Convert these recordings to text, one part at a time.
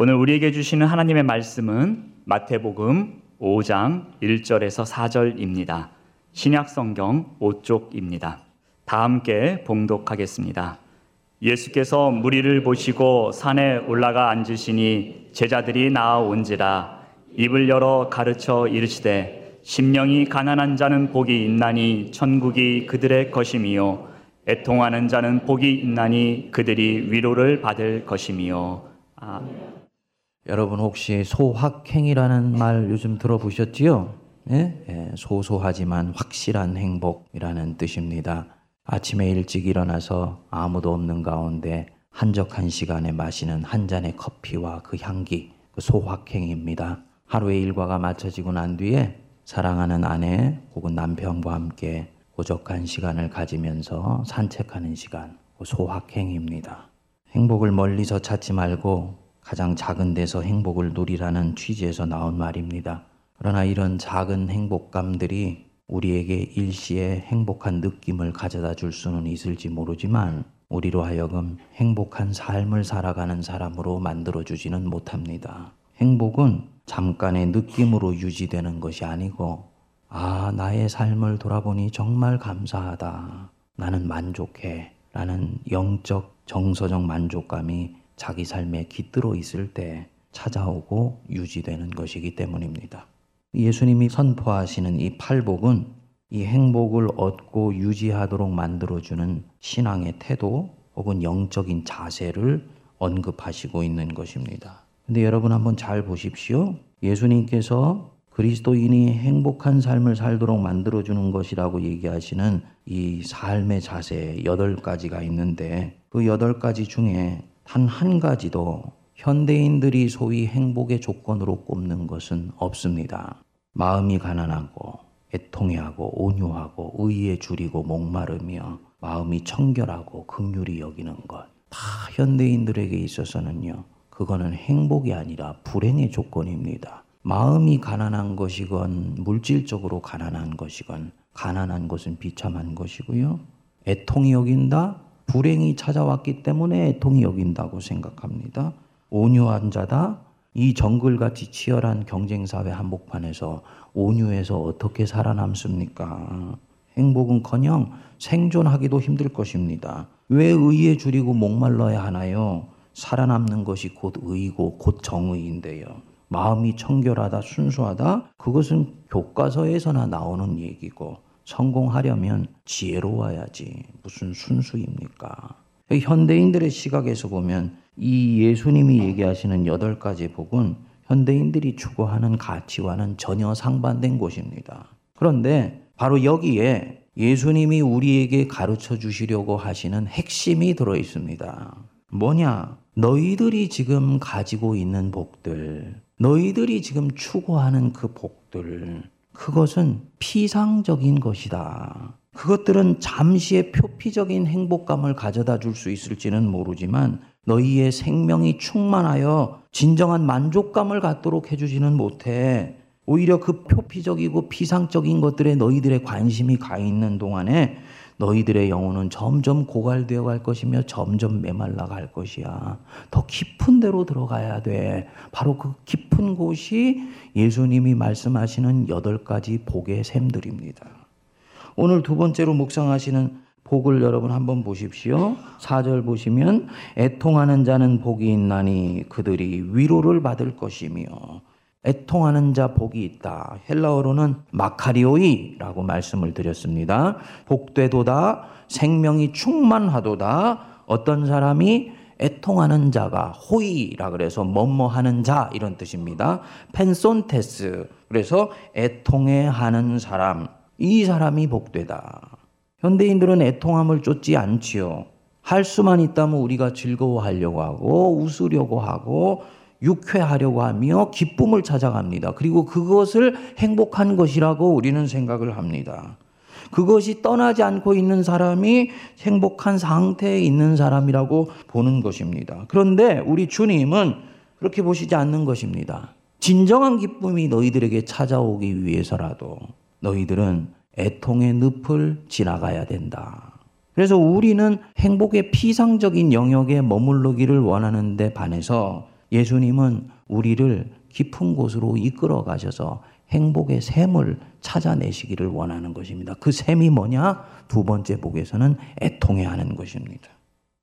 오늘 우리에게 주시는 하나님의 말씀은 마태복음 5장 1절에서 4절입니다. 신약 성경 5쪽입니다. 다 함께 봉독하겠습니다. 예수께서 무리를 보시고 산에 올라가 앉으시니 제자들이 나아온지라 입을 열어 가르쳐 이르시되 심령이 가난한 자는 복이 있나니 천국이 그들의 것임이요 애통하는 자는 복이 있나니 그들이 위로를 받을 것임이요 아멘. 여러분 혹시 소확행이라는 말 요즘 들어보셨지요? 예? 예, 소소하지만 확실한 행복이라는 뜻입니다. 아침에 일찍 일어나서 아무도 없는 가운데 한적한 시간에 마시는 한 잔의 커피와 그 향기, 그 소확행입니다. 하루의 일과가 마쳐지고 난 뒤에 사랑하는 아내 혹은 남편과 함께 고적한 시간을 가지면서 산책하는 시간, 그 소확행입니다. 행복을 멀리서 찾지 말고 가장 작은 데서 행복을 누리라는 취지에서 나온 말입니다. 그러나 이런 작은 행복감들이 우리에게 일시에 행복한 느낌을 가져다 줄 수는 있을지 모르지만 우리로 하여금 행복한 삶을 살아가는 사람으로 만들어 주지는 못합니다. 행복은 잠깐의 느낌으로 유지되는 것이 아니고, 아, 나의 삶을 돌아보니 정말 감사하다. 나는 만족해. 라는 영적, 정서적 만족감이 자기 삶에 깃들어 있을 때 찾아오고 유지되는 것이기 때문입니다. 예수님이 선포하시는 이 팔복은 이 행복을 얻고 유지하도록 만들어주는 신앙의 태도 혹은 영적인 자세를 언급하시고 있는 것입니다. 근데 여러분 한번 잘 보십시오. 예수님께서 그리스도인이 행복한 삶을 살도록 만들어주는 것이라고 얘기하시는 이 삶의 자세 여덟 가지가 있는데 그 여덟 가지 중에 단 한 가지도 현대인들이 소위 행복의 조건으로 꼽는 것은 없습니다. 마음이 가난하고 애통해하고 온유하고 의에 줄이고 목마르며 마음이 청결하고 극률이 여기는 것. 다 현대인들에게 있어서는요. 그거는 행복이 아니라 불행의 조건입니다. 마음이 가난한 것이건 물질적으로 가난한 것이건 가난한 것은 비참한 것이고요. 애통이 여긴다? 불행이 찾아왔기 때문에 애통이 여긴다고 생각합니다. 온유한 자다. 이 정글같이 치열한 경쟁사회 한복판에서 온유해서 어떻게 살아남습니까? 행복은커녕 생존하기도 힘들 것입니다. 왜 의에 줄이고 목말라야 하나요? 살아남는 것이 곧 의고 곧 정의인데요. 마음이 청결하다, 순수하다? 그것은 교과서에서나 나오는 얘기고 성공하려면 지혜로워야지. 무슨 순수입니까? 현대인들의 시각에서 보면 이 예수님이 얘기하시는 여덟 가지 복은 현대인들이 추구하는 가치와는 전혀 상반된 것입니다. 그런데 바로 여기에 예수님이 우리에게 가르쳐 주시려고 하시는 핵심이 들어 있습니다. 뭐냐? 너희들이 지금 가지고 있는 복들, 너희들이 지금 추구하는 그 복들, 그것은 피상적인 것이다. 그것들은 잠시의 표피적인 행복감을 가져다 줄 수 있을지는 모르지만 너희의 생명이 충만하여 진정한 만족감을 갖도록 해주지는 못해. 오히려 그 표피적이고 피상적인 것들에 너희들의 관심이 가 있는 동안에 너희들의 영혼은 점점 고갈되어 갈 것이며 점점 메말라 갈 것이야. 더 깊은 데로 들어가야 돼. 바로 그 깊은 곳이 예수님이 말씀하시는 여덟 가지 복의 샘들입니다. 오늘 두 번째로 묵상하시는 복을 여러분 한번 보십시오. 4절 보시면 애통하는 자는 복이 있나니 그들이 위로를 받을 것이며 애통하는 자 복이 있다. 헬라어로는 마카리오이라고 말씀을 드렸습니다. 복되도다, 생명이 충만하도다. 어떤 사람이 애통하는 자가 호이라 그래서 뭐뭐 하는 자 이런 뜻입니다. 펜손테스 그래서 애통해 하는 사람 이 사람이 복되다. 현대인들은 애통함을 쫓지 않지요. 할 수만 있다면 우리가 즐거워하려고 하고 웃으려고 하고 유쾌하려고 하며 기쁨을 찾아갑니다. 그리고 그것을 행복한 것이라고 우리는 생각을 합니다. 그것이 떠나지 않고 있는 사람이 행복한 상태에 있는 사람이라고 보는 것입니다. 그런데 우리 주님은 그렇게 보시지 않는 것입니다. 진정한 기쁨이 너희들에게 찾아오기 위해서라도 너희들은 애통의 늪을 지나가야 된다. 그래서 우리는 행복의 피상적인 영역에 머물르기를 원하는데 반해서 예수님은 우리를 깊은 곳으로 이끌어 가셔서 행복의 샘을 찾아내시기를 원하는 것입니다. 그 샘이 뭐냐? 두 번째 복에서는 애통해 하는 것입니다.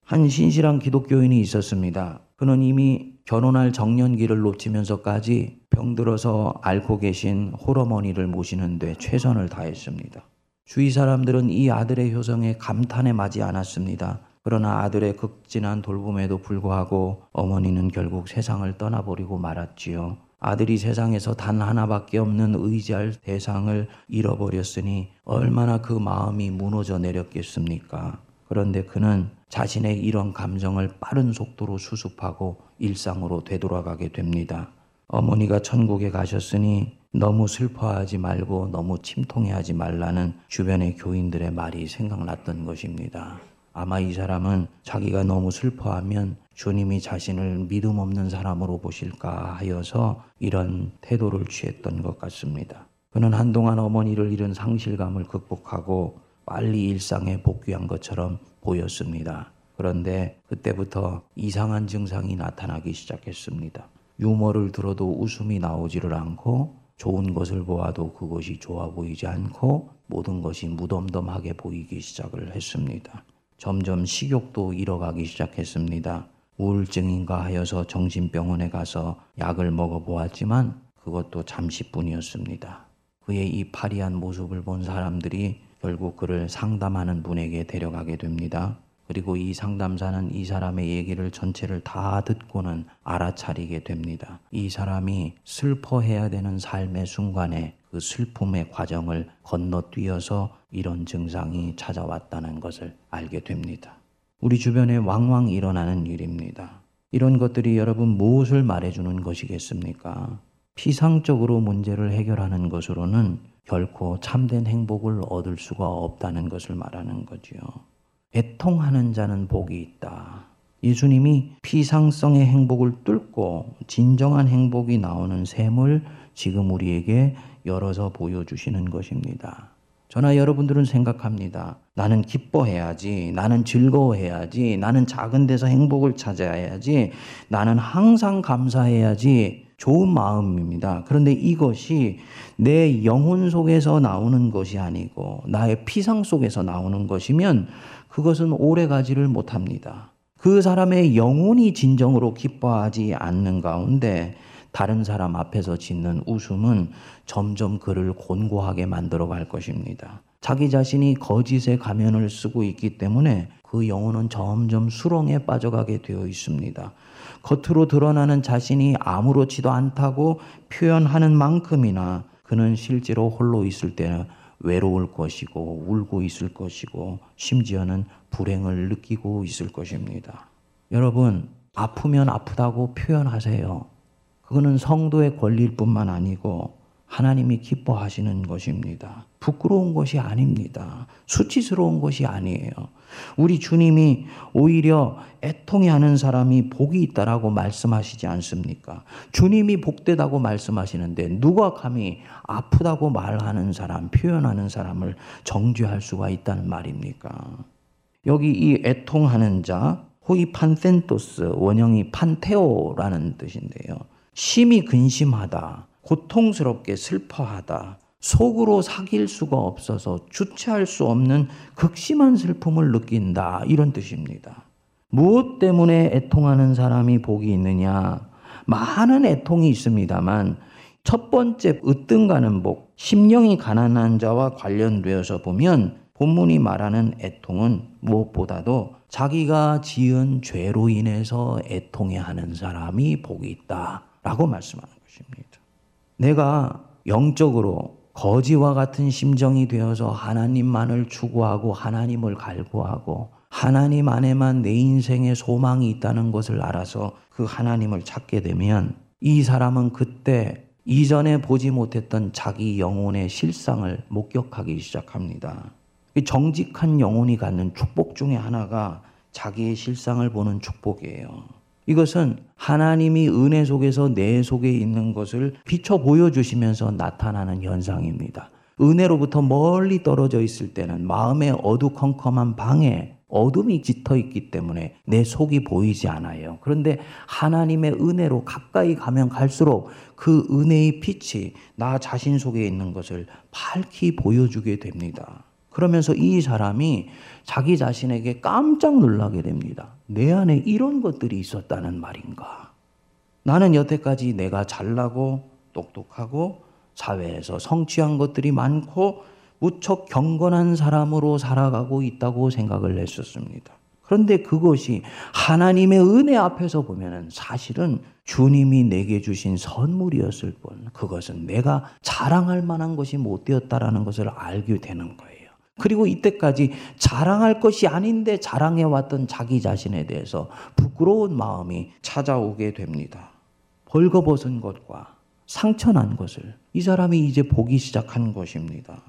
한 신실한 기독교인이 있었습니다. 그는 이미 결혼할 정년기를 놓치면서까지 병들어서 앓고 계신 홀어머니를 모시는데 최선을 다했습니다. 주위 사람들은 이 아들의 효성에 감탄에 마지 않았습니다. 그러나 아들의 극진한 돌봄에도 불구하고 어머니는 결국 세상을 떠나버리고 말았지요. 아들이 세상에서 단 하나밖에 없는 의지할 대상을 잃어버렸으니 얼마나 그 마음이 무너져 내렸겠습니까? 그런데 그는 자신의 이런 감정을 빠른 속도로 수습하고 일상으로 되돌아가게 됩니다. 어머니가 천국에 가셨으니 너무 슬퍼하지 말고 너무 침통해하지 말라는 주변의 교인들의 말이 생각났던 것입니다. 아마 이 사람은 자기가 너무 슬퍼하면 주님이 자신을 믿음 없는 사람으로 보실까 하여서 이런 태도를 취했던 것 같습니다. 그는 한동안 어머니를 잃은 상실감을 극복하고 빨리 일상에 복귀한 것처럼 보였습니다. 그런데 그때부터 이상한 증상이 나타나기 시작했습니다. 유머를 들어도 웃음이 나오지를 않고 좋은 것을 보아도 그것이 좋아 보이지 않고 모든 것이 무덤덤하게 보이기 시작을 했습니다. 점점 식욕도 잃어가기 시작했습니다. 우울증인가 하여서 정신병원에 가서 약을 먹어보았지만 그것도 잠시뿐이었습니다. 그의 이 파리한 모습을 본 사람들이 결국 그를 상담하는 분에게 데려가게 됩니다. 그리고 이 상담사는 이 사람의 얘기를 전체를 다 듣고는 알아차리게 됩니다. 이 사람이 슬퍼해야 되는 삶의 순간에 그 슬픔의 과정을 건너뛰어서 이런 증상이 찾아왔다는 것을 알게 됩니다. 우리 주변에 왕왕 일어나는 일입니다. 이런 것들이 여러분 무엇을 말해주는 것이겠습니까? 피상적으로 문제를 해결하는 것으로는 결코 참된 행복을 얻을 수가 없다는 것을 말하는 거지요. 애통하는 자는 복이 있다. 예수님이 피상성의 행복을 뚫고 진정한 행복이 나오는 셈을 지금 우리에게 열어서 보여주시는 것입니다. 저나 여러분들은 생각합니다. 나는 기뻐해야지. 나는 즐거워해야지. 나는 작은 데서 행복을 찾아야지. 나는 항상 감사해야지. 좋은 마음입니다. 그런데 이것이 내 영혼 속에서 나오는 것이 아니고 나의 피상 속에서 나오는 것이면 그것은 오래 가지를 못합니다. 그 사람의 영혼이 진정으로 기뻐하지 않는 가운데 다른 사람 앞에서 짓는 웃음은 점점 그를 곤고하게 만들어 갈 것입니다. 자기 자신이 거짓의 가면을 쓰고 있기 때문에 그 영혼은 점점 수렁에 빠져가게 되어 있습니다. 겉으로 드러나는 자신이 아무렇지도 않다고 표현하는 만큼이나 그는 실제로 홀로 있을 때는 외로울 것이고 울고 있을 것이고 심지어는 불행을 느끼고 있을 것입니다. 여러분, 아프면 아프다고 표현하세요. 그거는 성도의 권리일 뿐만 아니고 하나님이 기뻐하시는 것입니다. 부끄러운 것이 아닙니다. 수치스러운 것이 아니에요. 우리 주님이 오히려 애통해 하는 사람이 복이 있다라고 말씀하시지 않습니까? 주님이 복되다고 말씀하시는데 누가 감히 아프다고 말하는 사람, 표현하는 사람을 정죄할 수가 있다는 말입니까? 여기 이 애통하는 자, 호이 판센토스, 원형이 판테오라는 뜻인데요. 심히 근심하다, 고통스럽게 슬퍼하다, 속으로 사귈 수가 없어서 주체할 수 없는 극심한 슬픔을 느낀다. 이런 뜻입니다. 무엇 때문에 애통하는 사람이 복이 있느냐? 많은 애통이 있습니다만 첫 번째 으뜸가는 복, 심령이 가난한 자와 관련되어서 보면 본문이 말하는 애통은 무엇보다도 자기가 지은 죄로 인해서 애통해 하는 사람이 복이 있다 라고 말씀하는 것입니다. 내가 영적으로 거지와 같은 심정이 되어서 하나님만을 추구하고 하나님을 갈구하고 하나님 안에만 내 인생의 소망이 있다는 것을 알아서 그 하나님을 찾게 되면 이 사람은 그때 이전에 보지 못했던 자기 영혼의 실상을 목격하기 시작합니다. 정직한 영혼이 갖는 축복 중에 하나가 자기의 실상을 보는 축복이에요. 이것은 하나님이 은혜 속에서 내 속에 있는 것을 비춰 보여주시면서 나타나는 현상입니다. 은혜로부터 멀리 떨어져 있을 때는 마음의 어두컴컴한 방에 어둠이 짙어 있기 때문에 내 속이 보이지 않아요. 그런데 하나님의 은혜로 가까이 가면 갈수록 그 은혜의 빛이 나 자신 속에 있는 것을 밝히 보여주게 됩니다. 그러면서 이 사람이 자기 자신에게 깜짝 놀라게 됩니다. 내 안에 이런 것들이 있었다는 말인가? 나는 여태까지 내가 잘나고 똑똑하고 사회에서 성취한 것들이 많고 무척 경건한 사람으로 살아가고 있다고 생각을 했었습니다. 그런데 그것이 하나님의 은혜 앞에서 보면은 사실은 주님이 내게 주신 선물이었을 뿐 그것은 내가 자랑할 만한 것이 못 되었다라는 것을 알게 되는 거예요. 그리고 이때까지 자랑할 것이 아닌데 자랑해 왔던 자기 자신에 대해서 부끄러운 마음이 찾아오게 됩니다. 벌거벗은 것과 상처난 것을 이 사람이 이제 보기 시작한 것입니다.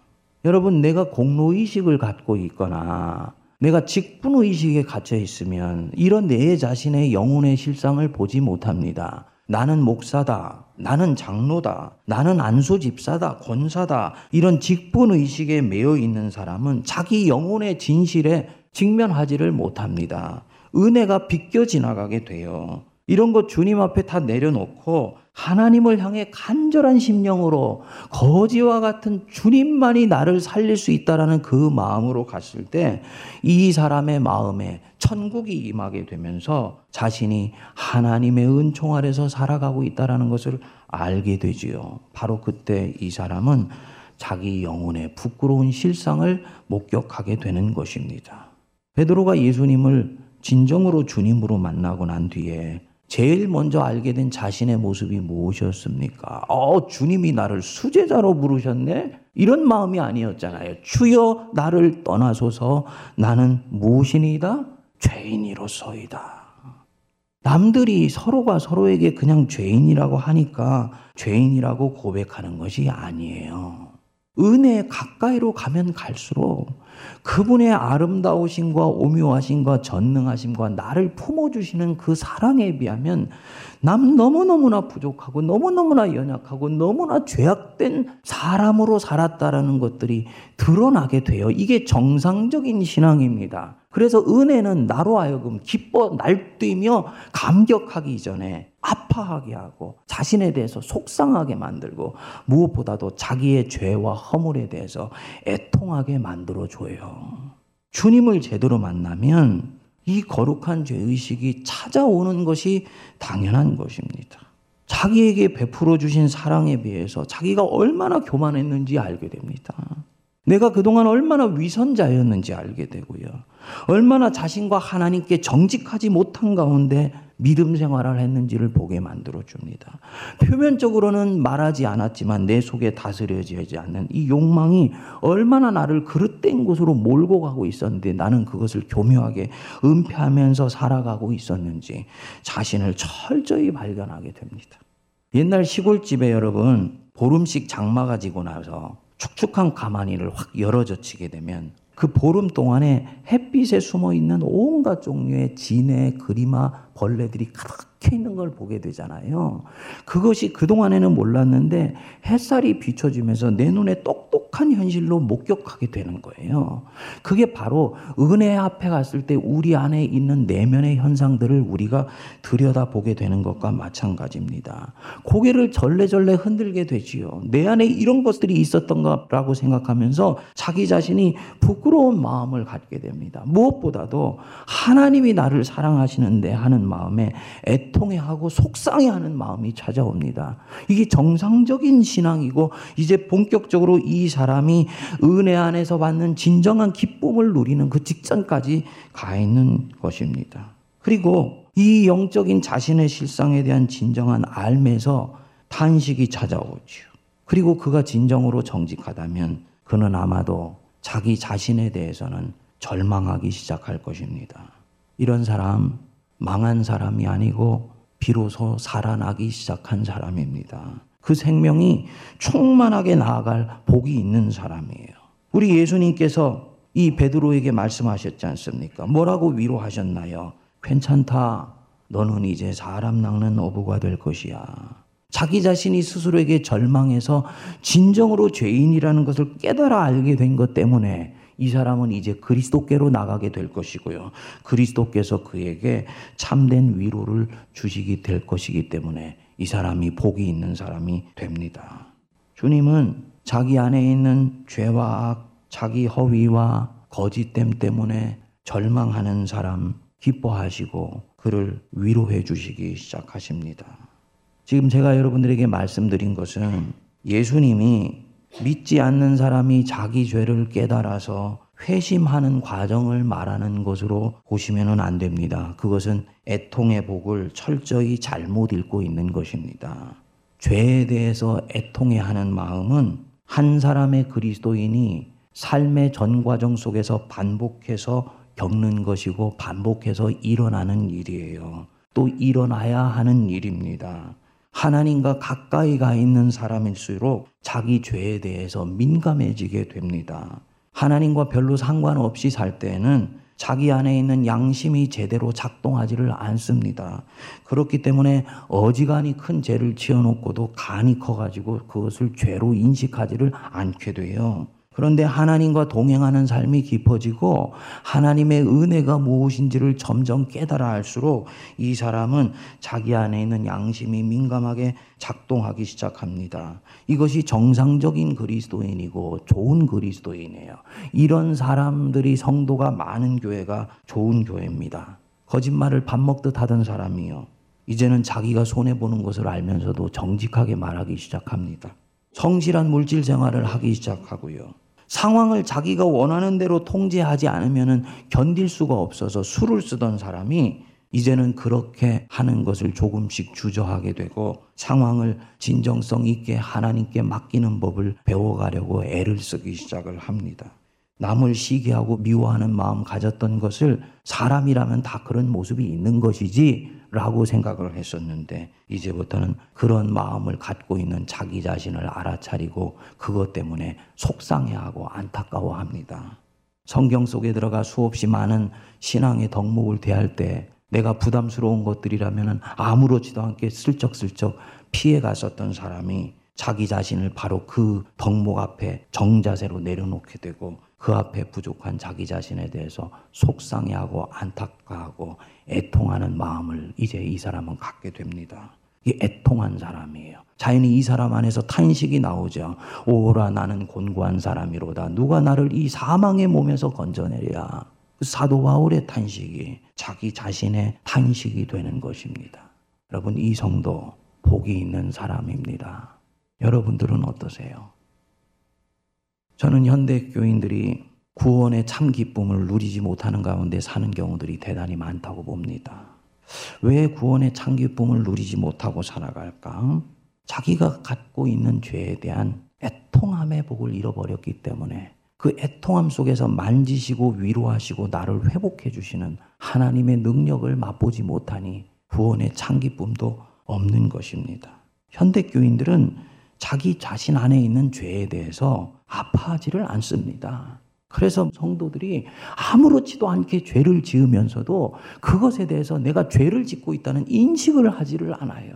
여러분, 내가 공로의식을 갖고 있거나 내가 직분의식에 갇혀 있으면 이런 내 자신의 영혼의 실상을 보지 못합니다. 나는 목사다. 나는 장로다. 나는 안수 집사다. 권사다. 이런 직분 의식에 매여 있는 사람은 자기 영혼의 진실에 직면하지를 못합니다. 은혜가 비껴 지나가게 돼요. 이런 것 주님 앞에 다 내려놓고 하나님을 향해 간절한 심령으로 거지와 같은 주님만이 나를 살릴 수 있다라는 그 마음으로 갔을 때 이 사람의 마음에 천국이 임하게 되면서 자신이 하나님의 은총 아래서 살아가고 있다라는 것을 알게 되지요. 바로 그때 이 사람은 자기 영혼의 부끄러운 실상을 목격하게 되는 것입니다. 베드로가 예수님을 진정으로 주님으로 만나고 난 뒤에 제일 먼저 알게 된 자신의 모습이 무엇이었습니까? 어, 주님이 나를 수제자로 부르셨네? 이런 마음이 아니었잖아요. 주여 나를 떠나소서 나는 무엇이니이다? 죄인이로서이다. 남들이 서로가 서로에게 그냥 죄인이라고 하니까 죄인이라고 고백하는 것이 아니에요. 은혜 가까이로 가면 갈수록 그분의 아름다우심과 오묘하심과 전능하심과 나를 품어주시는 그 사랑에 비하면 남 너무너무나 부족하고 너무너무나 연약하고 너무나 죄악된 사람으로 살았다라는 것들이 드러나게 돼요. 이게 정상적인 신앙입니다. 그래서 은혜는 나로 하여금 기뻐 날뛰며 감격하기 전에 아파하게 하고 자신에 대해서 속상하게 만들고 무엇보다도 자기의 죄와 허물에 대해서 애통하게 만들어 줘요. 주님을 제대로 만나면 이 거룩한 죄의식이 찾아오는 것이 당연한 것입니다. 자기에게 베풀어 주신 사랑에 비해서 자기가 얼마나 교만했는지 알게 됩니다. 내가 그동안 얼마나 위선자였는지 알게 되고요. 얼마나 자신과 하나님께 정직하지 못한 가운데 믿음 생활을 했는지를 보게 만들어 줍니다. 표면적으로는 말하지 않았지만 내 속에 다스려지지 않는 이 욕망이 얼마나 나를 그릇된 곳으로 몰고 가고 있었는데 나는 그것을 교묘하게 은폐하면서 살아가고 있었는지 자신을 철저히 발견하게 됩니다. 옛날 시골집에 여러분 보름씩 장마가 지고 나서 축축한 가마니를 확 열어젖히게 되면 그 보름 동안에 햇빛에 숨어 있는 온갖 종류의 진해, 그리마, 벌레들이 가득 해 있는 걸 보게 되잖아요. 그것이 그동안에는 몰랐는데 햇살이 비춰지면서 내 눈에 똑똑한 현실로 목격하게 되는 거예요. 그게 바로 은혜 앞에 갔을 때 우리 안에 있는 내면의 현상들을 우리가 들여다보게 되는 것과 마찬가지입니다. 고개를 절레절레 흔들게 되지요. 내 안에 이런 것들이 있었던가라고 생각하면서 자기 자신이 부끄러운 마음을 갖게 됩니다. 무엇보다도 하나님이 나를 사랑하시는데 하는 마음에 애통 해하고 속상해하는 마음이 찾아옵니다. 이게 정상적인 신앙이고 이제 본격적으로 이 사람이 은혜 안에서 받는 진정한 기쁨을 누리는 그 직전까지 가 있는 것입니다. 그리고 이 영적인 자신의 실상에 대한 진정한 알에서 탄식이 찾아오죠. 그리고 그가 진정으로 정직하다면 그는 아마도 자기 자신에 대해서는 절망하기 시작할 것입니다. 이런 사람 망한 사람이 아니고 비로소 살아나기 시작한 사람입니다. 그 생명이 충만하게 나아갈 복이 있는 사람이에요. 우리 예수님께서 이 베드로에게 말씀하셨지 않습니까? 뭐라고 위로하셨나요? 괜찮다. 너는 이제 사람 낚는 어부가 될 것이야. 자기 자신이 스스로에게 절망해서 진정으로 죄인이라는 것을 깨달아 알게 된 것 때문에 이 사람은 이제 그리스도께로 나가게 될 것이고요. 그리스도께서 그에게 참된 위로를 주시게 될 것이기 때문에 이 사람이 복이 있는 사람이 됩니다. 주님은 자기 안에 있는 죄와 악, 자기 허위와 거짓됨 때문에 절망하는 사람 기뻐하시고 그를 위로해 주시기 시작하십니다. 지금 제가 여러분들에게 말씀드린 것은 예수님이 믿지 않는 사람이 자기 죄를 깨달아서 회심하는 과정을 말하는 것으로 보시면 안 됩니다. 그것은 애통의 복을 철저히 잘못 읽고 있는 것입니다. 죄에 대해서 애통해 하는 마음은 한 사람의 그리스도인이 삶의 전 과정 속에서 반복해서 겪는 것이고 반복해서 일어나는 일이에요. 또 일어나야 하는 일입니다. 하나님과 가까이 가 있는 사람일수록 자기 죄에 대해서 민감해지게 됩니다. 하나님과 별로 상관없이 살 때에는 자기 안에 있는 양심이 제대로 작동하지를 않습니다. 그렇기 때문에 어지간히 큰 죄를 지어놓고도 간이 커가지고 그것을 죄로 인식하지를 않게 돼요. 그런데 하나님과 동행하는 삶이 깊어지고 하나님의 은혜가 무엇인지를 점점 깨달아 할수록 이 사람은 자기 안에 있는 양심이 민감하게 작동하기 시작합니다. 이것이 정상적인 그리스도인이고 좋은 그리스도인이에요. 이런 사람들이 성도가 많은 교회가 좋은 교회입니다. 거짓말을 밥 먹듯 하던 사람이요. 이제는 자기가 손해보는 것을 알면서도 정직하게 말하기 시작합니다. 성실한 물질 생활을 하기 시작하고요. 상황을 자기가 원하는 대로 통제하지 않으면 견딜 수가 없어서 술을 쓰던 사람이 이제는 그렇게 하는 것을 조금씩 주저하게 되고 상황을 진정성 있게 하나님께 맡기는 법을 배워가려고 애를 쓰기 시작을 합니다. 남을 시기하고 미워하는 마음 가졌던 것을 사람이라면 다 그런 모습이 있는 것이지 라고 생각을 했었는데 이제부터는 그런 마음을 갖고 있는 자기 자신을 알아차리고 그것 때문에 속상해하고 안타까워합니다. 성경 속에 들어가 수없이 많은 신앙의 덕목을 대할 때 내가 부담스러운 것들이라면 아무렇지도 않게 슬쩍슬쩍 피해 갔었던 사람이 자기 자신을 바로 그 덕목 앞에 정자세로 내려놓게 되고 그 앞에 부족한 자기 자신에 대해서 속상해하고 안타까워하고 애통하는 마음을 이제 이 사람은 갖게 됩니다. 이 애통한 사람이에요. 자연히 이 사람 안에서 탄식이 나오죠. 오라 나는 곤고한 사람이로다. 누가 나를 이 사망의 몸에서 건져내랴. 그 사도 바울의 탄식이 자기 자신의 탄식이 되는 것입니다. 여러분 이 성도 복이 있는 사람입니다. 여러분들은 어떠세요? 저는 현대 교인들이 구원의 참 기쁨을 누리지 못하는 가운데 사는 경우들이 대단히 많다고 봅니다. 왜 구원의 참 기쁨을 누리지 못하고 살아갈까? 자기가 갖고 있는 죄에 대한 애통함의 복을 잃어버렸기 때문에 그 애통함 속에서 만지시고 위로하시고 나를 회복해 주시는 하나님의 능력을 맛보지 못하니 구원의 참 기쁨도 없는 것입니다. 현대 교인들은 자기 자신 안에 있는 죄에 대해서 아파하지를 않습니다. 그래서 성도들이 아무렇지도 않게 죄를 지으면서도 그것에 대해서 내가 죄를 짓고 있다는 인식을 하지를 않아요.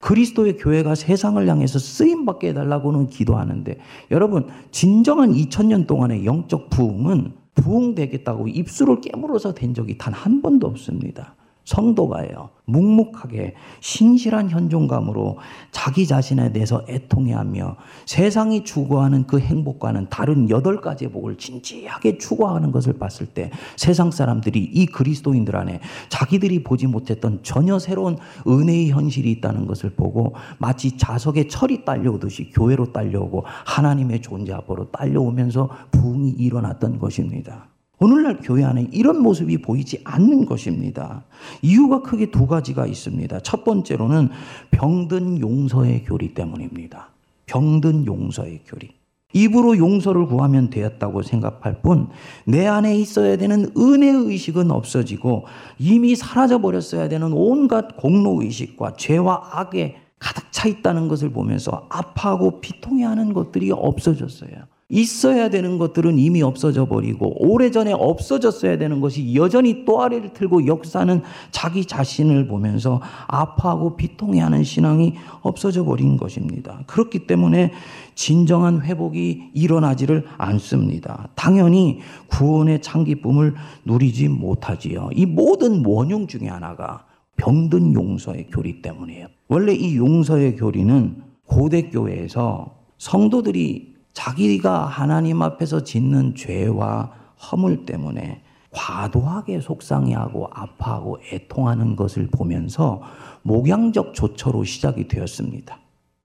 그리스도의 교회가 세상을 향해서 쓰임 받게 해달라고는 기도하는데 여러분 진정한 2000년 동안의 영적 부흥은 부흥되겠다고 입술을 깨물어서 된 적이 단 한 번도 없습니다. 성도가요. 묵묵하게 신실한 현존감으로 자기 자신에 대해서 애통해하며 세상이 추구하는 그 행복과는 다른 여덟 가지의 복을 진지하게 추구하는 것을 봤을 때 세상 사람들이 이 그리스도인들 안에 자기들이 보지 못했던 전혀 새로운 은혜의 현실이 있다는 것을 보고 마치 자석에 철이 딸려오듯이 교회로 딸려오고 하나님의 존재 앞으로 딸려오면서 부흥이 일어났던 것입니다. 오늘날 교회 안에 이런 모습이 보이지 않는 것입니다. 이유가 크게 두 가지가 있습니다. 첫 번째로는 병든 용서의 교리 때문입니다. 병든 용서의 교리. 입으로 용서를 구하면 되었다고 생각할 뿐 내 안에 있어야 되는 은혜 의식은 없어지고 이미 사라져 버렸어야 되는 온갖 공로 의식과 죄와 악에 가득 차 있다는 것을 보면서 아파하고 비통해하는 것들이 없어졌어요. 있어야 되는 것들은 이미 없어져 버리고 오래전에 없어졌어야 되는 것이 여전히 또아래를 틀고 역사는 자기 자신을 보면서 아파하고 비통해하는 신앙이 없어져 버린 것입니다. 그렇기 때문에 진정한 회복이 일어나지를 않습니다. 당연히 구원의 창기쁨을 누리지 못하지요. 이 모든 원흉 중에 하나가 병든 용서의 교리 때문이에요. 원래 이 용서의 교리는 고대 교회에서 성도들이 자기가 하나님 앞에서 짓는 죄와 허물 때문에 과도하게 속상해하고 아파하고 애통하는 것을 보면서 목양적 조처로 시작이 되었습니다.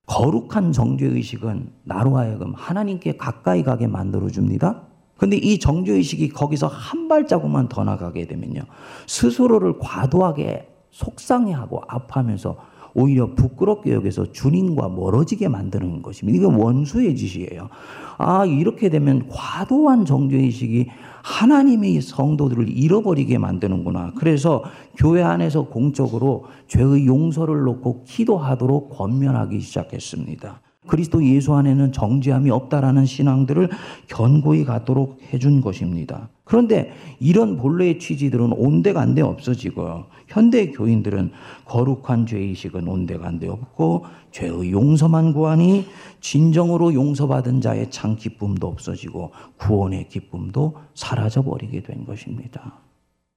거룩한 정죄의식은 나로 하여금 하나님께 가까이 가게 만들어줍니다. 근데 이 정죄의식이 거기서 한 발자국만 더 나가게 되면요. 스스로를 과도하게 속상해하고 아파하면서 오히려 부끄럽게 여겨서 주님과 멀어지게 만드는 것입니다. 이건 원수의 짓이에요. 아, 이렇게 되면 과도한 정죄의식이 하나님의 성도들을 잃어버리게 만드는구나. 그래서 교회 안에서 공적으로 죄의 용서를 놓고 기도하도록 권면하기 시작했습니다. 그리스도 예수 안에는 정죄함이 없다라는 신앙들을 견고히 갖도록 해준 것입니다. 그런데 이런 본래의 취지들은 온데간데 없어지고 현대 교인들은 거룩한 죄의식은 온데간데 없고 죄의 용서만 구하니 진정으로 용서받은 자의 참 기쁨도 없어지고 구원의 기쁨도 사라져 버리게 된 것입니다.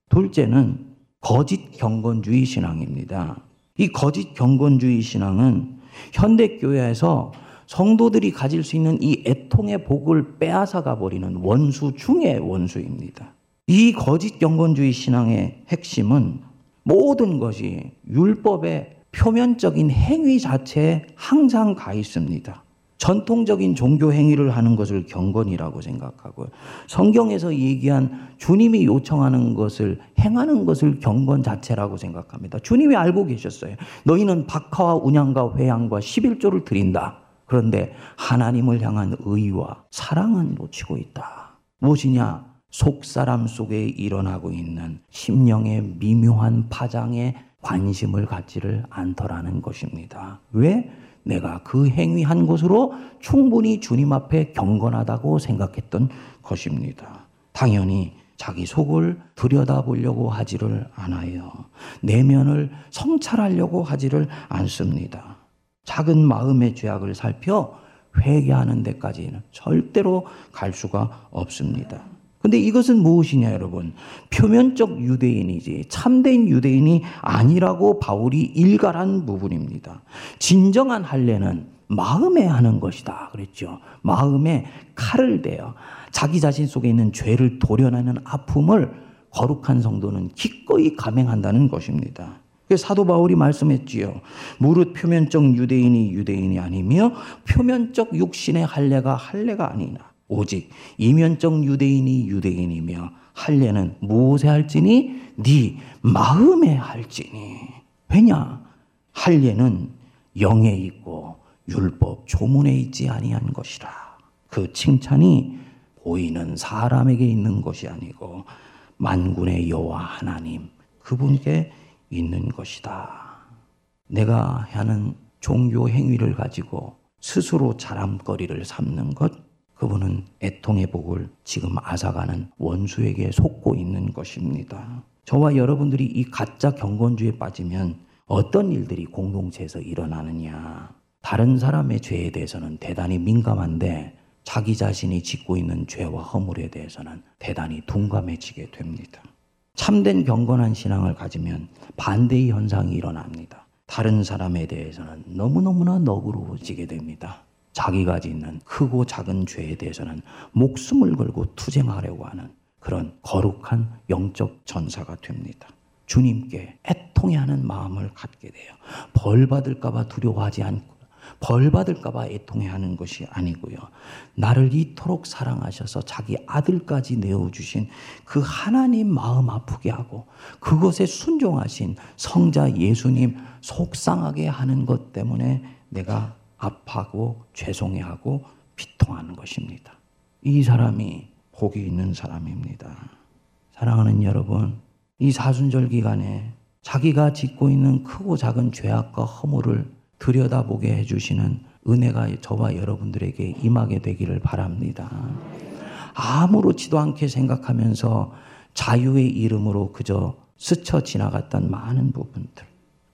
둘째는 거짓 경건주의 신앙입니다. 이 거짓 경건주의 신앙은 현대 교회에서 성도들이 가질 수 있는 이 애통의 복을 빼앗아가 버리는 원수 중의 원수입니다. 이 거짓 경건주의 신앙의 핵심은 모든 것이 율법의 표면적인 행위 자체에 항상 가 있습니다. 전통적인 종교 행위를 하는 것을 경건이라고 생각하고 성경에서 얘기한 주님이 요청하는 것을 행하는 것을 경건 자체라고 생각합니다. 주님이 알고 계셨어요. 너희는 박하와 운양과 회양과 11조를 드린다. 그런데 하나님을 향한 의와 사랑은 놓치고 있다. 무엇이냐? 속사람 속에 일어나고 있는 심령의 미묘한 파장에 관심을 갖지를 않더라는 것입니다. 왜? 내가 그 행위한 것으로 충분히 주님 앞에 경건하다고 생각했던 것입니다. 당연히 자기 속을 들여다보려고 하지를 않아요. 내면을 성찰하려고 하지를 않습니다. 작은 마음의 죄악을 살펴 회개하는 데까지는 절대로 갈 수가 없습니다. 근데 이것은 무엇이냐, 여러분? 표면적 유대인이지 참된 유대인이 아니라고 바울이 일갈한 부분입니다. 진정한 할례는 마음에 하는 것이다. 그랬죠. 마음에 칼을 대어 자기 자신 속에 있는 죄를 도려내는 아픔을 거룩한 성도는 기꺼이 감행한다는 것입니다. 사도 바울이 말씀했지요. 무릇 표면적 유대인이 유대인이 아니며 표면적 육신의 할례가 할례가 아니나. 오직 이면적 유대인이 유대인이며 할례는 무엇에 할지니? 네 마음에 할지니. 왜냐? 할례는 영에 있고 율법 조문에 있지 아니한 것이라. 그 칭찬이 보이는 사람에게 있는 것이 아니고 만군의 여호와 하나님 그분께 있는 것이다. 내가 하는 종교 행위를 가지고 스스로 자랑거리를 삼는 것, 그분은 애통의 복을 지금 앗아가는 원수에게 속고 있는 것입니다. 저와 여러분들이 이 가짜 경건주의에 빠지면 어떤 일들이 공동체에서 일어나느냐. 다른 사람의 죄에 대해서는 대단히 민감한데 자기 자신이 짓고 있는 죄와 허물에 대해서는 대단히 둔감해지게 됩니다. 참된 경건한 신앙을 가지면 반대의 현상이 일어납니다. 다른 사람에 대해서는 너무너무나 너그러워지게 됩니다. 자기가 짓는 크고 작은 죄에 대해서는 목숨을 걸고 투쟁하려고 하는 그런 거룩한 영적 전사가 됩니다. 주님께 애통해하는 마음을 갖게 돼요. 벌 받을까봐 두려워하지 않고 벌 받을까봐 애통해하는 것이 아니고요. 나를 이토록 사랑하셔서 자기 아들까지 내어주신 그 하나님 마음 아프게 하고 그것에 순종하신 성자 예수님 속상하게 하는 것 때문에 내가 아파하고 죄송해하고 비통하는 것입니다. 이 사람이 복이 있는 사람입니다. 사랑하는 여러분, 이 사순절 기간에 자기가 짓고 있는 크고 작은 죄악과 허물을 들여다보게 해주시는 은혜가 저와 여러분들에게 임하게 되기를 바랍니다. 아무렇지도 않게 생각하면서 자유의 이름으로 그저 스쳐 지나갔던 많은 부분들.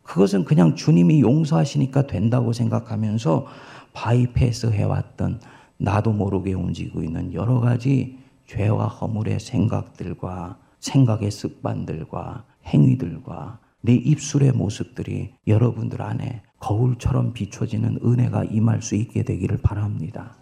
그것은 그냥 주님이 용서하시니까 된다고 생각하면서 바이패스 해왔던 나도 모르게 움직이고 있는 여러 가지 죄와 허물의 생각들과 생각의 습관들과 행위들과 내 입술의 모습들이 여러분들 안에 거울처럼 비춰지는 은혜가 임할 수 있게 되기를 바랍니다.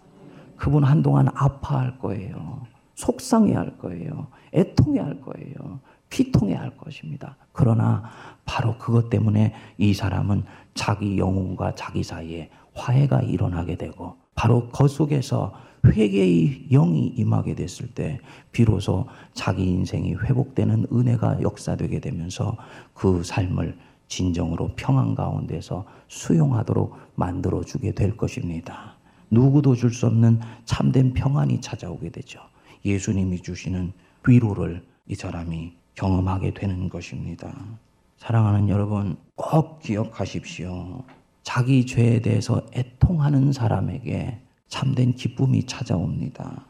그분 한동안 아파할 거예요. 속상해 할 거예요. 애통해 할 거예요. 피통해 할 것입니다. 그러나 바로 그것 때문에 이 사람은 자기 영혼과 자기 사이에 화해가 일어나게 되고 바로 그 속에서 회개의 영이 임하게 됐을 때 비로소 자기 인생이 회복되는 은혜가 역사되게 되면서 그 삶을 진정으로 평안 가운데서 수용하도록 만들어 주게 될 것입니다. 누구도 줄 수 없는 참된 평안이 찾아오게 되죠. 예수님이 주시는 위로를 이 사람이 경험하게 되는 것입니다. 사랑하는 여러분, 꼭 기억하십시오. 자기 죄에 대해서 애통하는 사람에게 참된 기쁨이 찾아옵니다.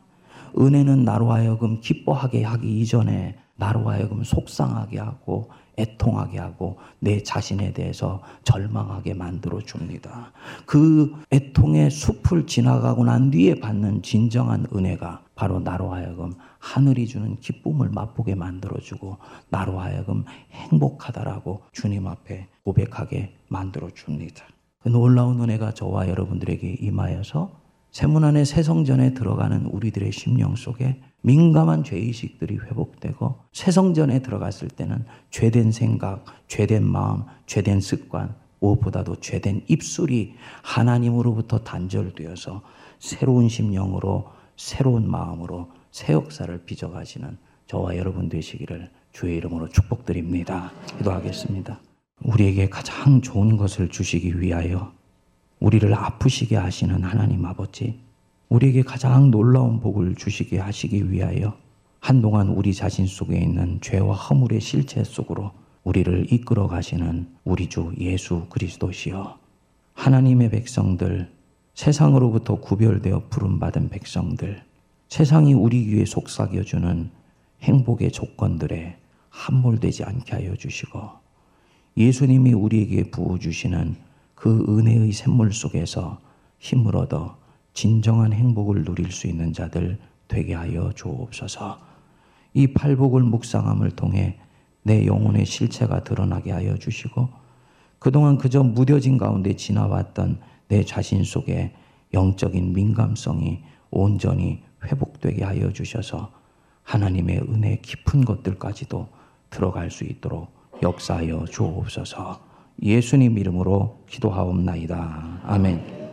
은혜는 나로 하여금 기뻐하게 하기 이전에 나로 하여금 속상하게 하고 애통하게 하고 내 자신에 대해서 절망하게 만들어 줍니다. 그 애통의 숲을 지나가고 난 뒤에 받는 진정한 은혜가 바로 나로 하여금 하늘이 주는 기쁨을 맛보게 만들어 주고 나로 하여금 행복하다라고 주님 앞에 고백하게 만들어 줍니다. 그 놀라운 은혜가 저와 여러분들에게 임하여서 세문 안에 새성전에 들어가는 우리들의 심령 속에 민감한 죄의식들이 회복되고 새성전에 들어갔을 때는 죄된 생각, 죄된 마음, 죄된 습관, 무엇보다도 죄된 입술이 하나님으로부터 단절되어서 새로운 심령으로 새로운 마음으로 새 역사를 빚어가시는 저와 여러분 되시기를 주의 이름으로 축복드립니다. 기도하겠습니다. 우리에게 가장 좋은 것을 주시기 위하여 우리를 아프시게 하시는 하나님 아버지, 우리에게 가장 놀라운 복을 주시게 하시기 위하여 한동안 우리 자신 속에 있는 죄와 허물의 실체 속으로 우리를 이끌어 가시는 우리 주 예수 그리스도시여. 하나님의 백성들, 세상으로부터 구별되어 부름받은 백성들, 세상이 우리 귀에 속삭여주는 행복의 조건들에 함몰되지 않게 하여 주시고, 예수님이 우리에게 부어주시는 그 은혜의 샘물 속에서 힘을 얻어 진정한 행복을 누릴 수 있는 자들 되게 하여 주옵소서. 이 팔복을 묵상함을 통해 내 영혼의 실체가 드러나게 하여 주시고 그동안 그저 무뎌진 가운데 지나왔던 내 자신 속에 영적인 민감성이 온전히 회복되게 하여 주셔서 하나님의 은혜 깊은 것들까지도 들어갈 수 있도록 역사하여 주옵소서. 예수님 이름으로 기도하옵나이다. 아멘.